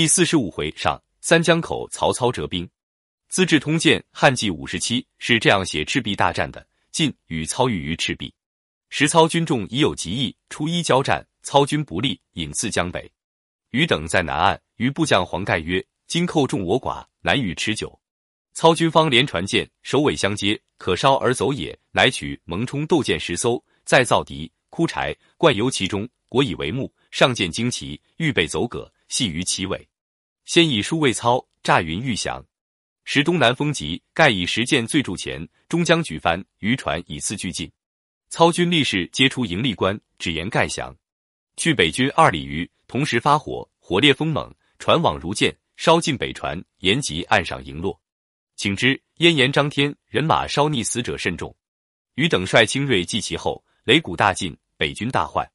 第四十五回上，三江口曹操折兵。《资治通鉴》汉纪五十七是这样写赤壁大战的：晋与操遇于赤壁，时操军众已有疾疫，初一交战，操军不利，引自江北。余等在南岸，于部将黄盖曰：“今寇众我寡，难与持久。”操军方连船舰，首尾相接，可烧而走也。乃取蒙冲斗舰十艘，再造敌枯柴，灌油其中，果以为木。上舰旌旗，预备走葛，系于其尾。先以书未操，诈云欲降。时东南风急，盖以十舰醉筑前，终将举帆，渔船以次俱进。操军力士皆出营立关，只言盖降。去北军二里余，同时发火，火烈风猛，船网如箭，烧尽北船，沿及岸上营落。请之，燕延张天，人马烧溺，死者甚众。余等率精锐继其后，擂鼓大进，北军大坏。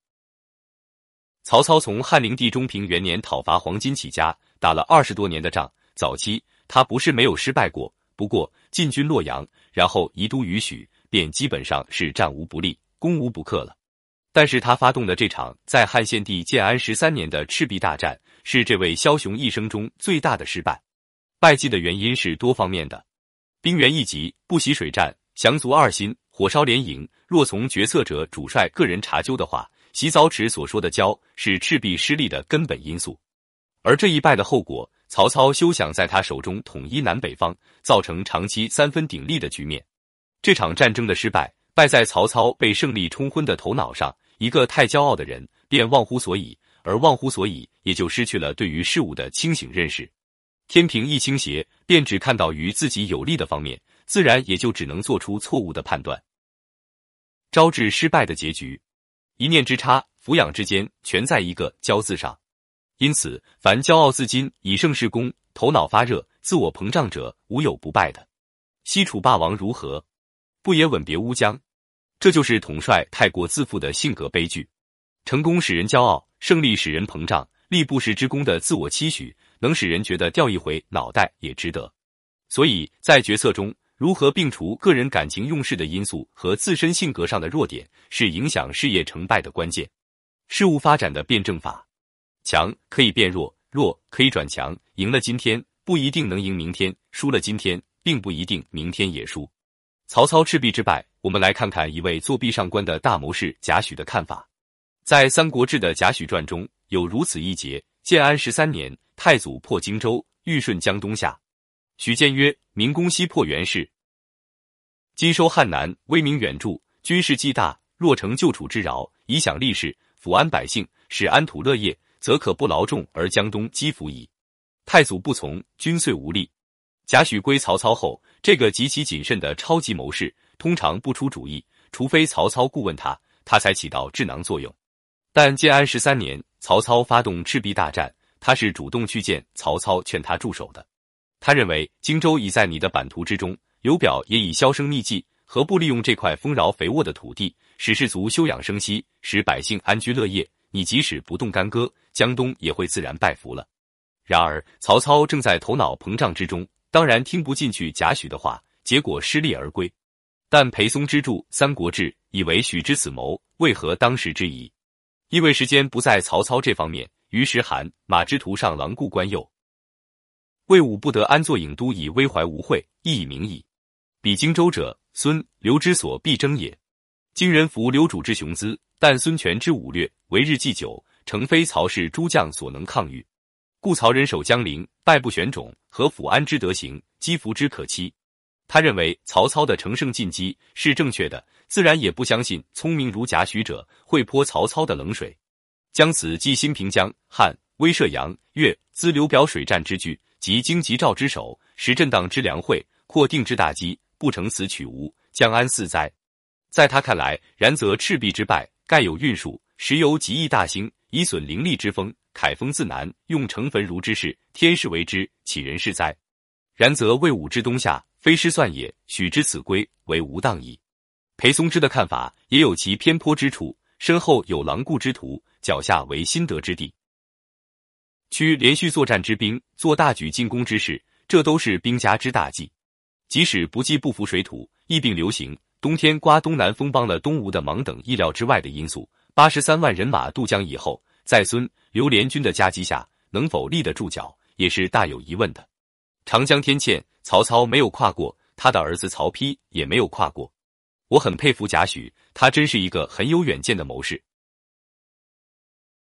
曹操从汉灵帝中平元年讨伐黄巾起家，打了二十多年的仗。早期他不是没有失败过，不过进军洛阳，然后移都于许，便基本上是战无不利，攻无不克了。但是他发动的这场在汉献帝建安十三年的赤壁大战，是这位枭雄一生中最大的失败。败绩的原因是多方面的：兵源一级，不习水战，降卒二心，火烧连营。若从决策者主帅个人查究的话。洗澡池所说的“骄”是赤壁失利的根本因素，而这一败的后果，曹操休想在他手中统一南北方，造成长期三分鼎立的局面。这场战争的失败，败在曹操被胜利冲昏的头脑上。一个太骄傲的人，便忘乎所以，而忘乎所以，也就失去了对于事物的清醒认识。天平一倾斜，便只看到于自己有利的方面，自然也就只能做出错误的判断，招致失败的结局。一念之差，俯仰之间，全在一个“骄”字上。因此，凡骄傲自矜、以胜事功、头脑发热、自我膨胀者，无有不败的。西楚霸王如何？不也吻别乌江？这就是统帅太过自负的性格悲剧。成功使人骄傲，胜利使人膨胀，立不世之功的自我期许，能使人觉得掉一回脑袋也值得。所以在决策中。如何摒除个人感情用事的因素和自身性格上的弱点，是影响事业成败的关键。事物发展的辩证法，强可以变弱，弱可以转强。赢了今天不一定能赢明天，输了今天并不一定明天也输。曹操赤壁之败，我们来看看一位作壁上观的大谋士贾诩的看法。在《三国志》的贾诩传中有如此一节：建安十三年，太祖破荆州，欲顺江东下。许建曰：“明公西破袁氏，今收汉南，威名远著，军事既大。若成救楚之饶，以享利士，抚安百姓，使安土乐业，则可不劳众而江东积福矣。”太祖不从，军遂无力。贾诩归曹操后，这个极其谨慎的超级谋士，通常不出主意，除非曹操顾问他，他才起到智囊作用。但建安十三年，曹操发动赤壁大战，他是主动去见曹操，劝他驻守的。他认为荆州已在你的版图之中，刘表也已销声匿迹，何不利用这块丰饶肥沃的土地，使士卒休养生息，使百姓安居乐业？你即使不动干戈，江东也会自然拜服了。然而曹操正在头脑膨胀之中，当然听不进去贾诩的话，结果失利而归。但裴松之著《三国志》以为许之此谋，为何当时之疑？因为时间不在曹操这方面，于是韩马之徒上狼顾关右。魏武不得安坐郢都，以威怀无惠，亦已明矣。比荆州者，孙刘之所必争也。今人服刘主之雄姿，但孙权之武略，为日既久，诚非曹氏诸将所能抗御。故曹人守江陵，败不选种，和抚安之德行，积福之可期。他认为曹操的乘胜进击是正确的，自然也不相信聪明如贾诩者会泼曹操的冷水。将此继新平江、汉、威慑阳、越，资刘表水战之据。及荆棘赵之首，时震荡之良会，扩定之大机，不成此取无，将安四哉？在他看来，然则赤壁之败，盖有运数，实由极易大兴，以损凌厉之风，凯风自南，用成焚如之势，天时为之，岂人是哉？然则魏武之东下，非失算也，许之此归，为无当矣。裴松之的看法也有其偏颇之处，身后有狼顾之徒，脚下为新得之地。区连续作战之兵，做大举进攻之事，这都是兵家之大忌。即使不计不服水土，疫病流行，冬天刮东南风，帮了东吴的忙等意料之外的因素，八十三万人马渡江以后，在孙刘联军的夹击下，能否立得住脚，也是大有疑问的。长江天堑，曹操没有跨过，他的儿子曹丕也没有跨过。我很佩服贾诩，他真是一个很有远见的谋士。